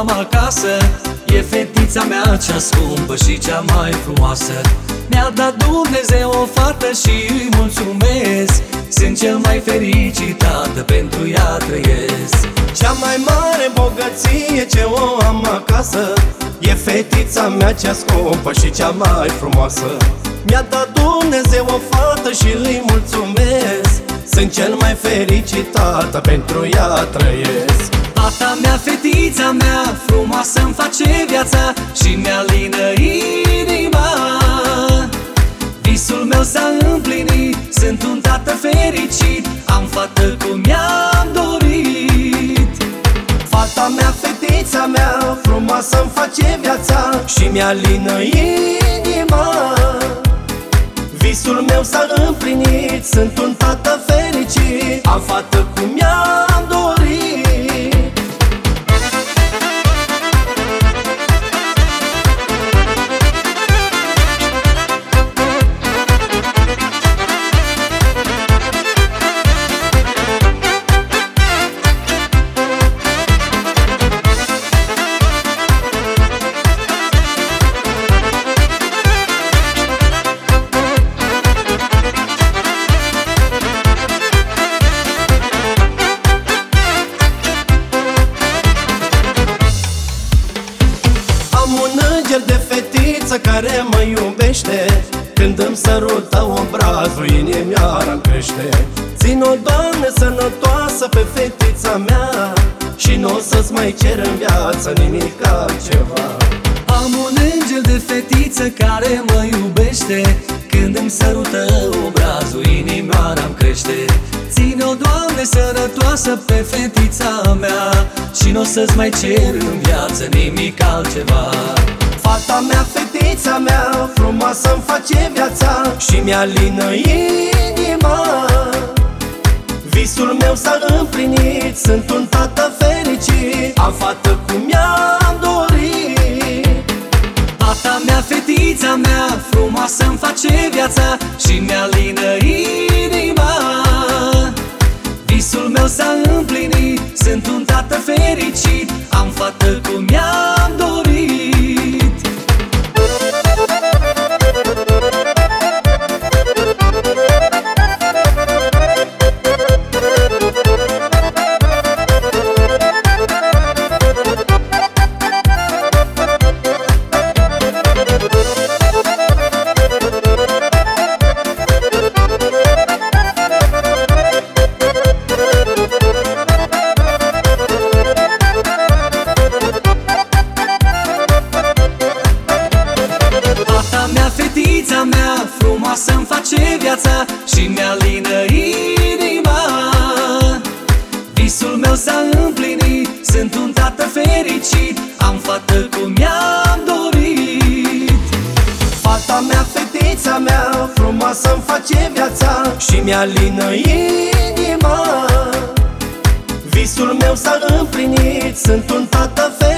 am acasă. E fetița mea cea scumpă și cea mai frumoasă. Mi-a dat Dumnezeu o fată și îi mulțumesc. Sunt cel mai fericit tată, pentru ea trăiesc. Cea mai mare bogăție ce o am acasă. E fetița mea cea scumpă și cea mai frumoasă. Mi-a dat Dumnezeu o fată și îi mulțumesc. Sunt cel mai fericit tată, pentru ea trăiesc Fata mea, fetița mea, frumoasă îmi face viața Și mi-alină inima. Visul meu s-a împlinit, sunt un tată fericit Am fată cum mi-am dorit. Fata mea, fetița mea, frumoasă îmi face viața Și mi-alină inima. Visul meu s-a împlinit, sunt un tată fericit Am fată cum mi-am un înger de fetiță care mă iubește. Când îmi sărută obrazul, inimioara îmi crește. Țin-o, Doamne, sănătoasă pe fetița mea Și nu o să-ți mai cer în viață nimic altceva. Am un îngel de fetiță care mă iubește. Când îmi sărută obrazul, inimioara îmi crește. Ține-o, Doamne, sănătoasă pe fetița mea Și nu o să-ți mai cer în viață nimic altceva Fata mea, fetița mea, frumoasă îmi face viața Și mi-alină inima. Visul meu s-a împlinit, sunt un tată fericit Am fată cum mi-am dorit. Fata mea, fetița mea, frumoasă îmi face viața Și mi-alină inima. Visul meu s-a împlinit, sunt un tată fericit Am fată cum mi-am frumoasă îmi face viața Și mi-alină inima. Visul meu s-a împlinit, sunt un tată fericit Am fată cum mi-am dorit. Fata mea, fetița mea, frumoasă îmi face viața Și mi-alină inima. Visul meu s-a împlinit, sunt un tată fericit